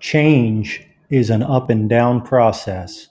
Change is an up and down process.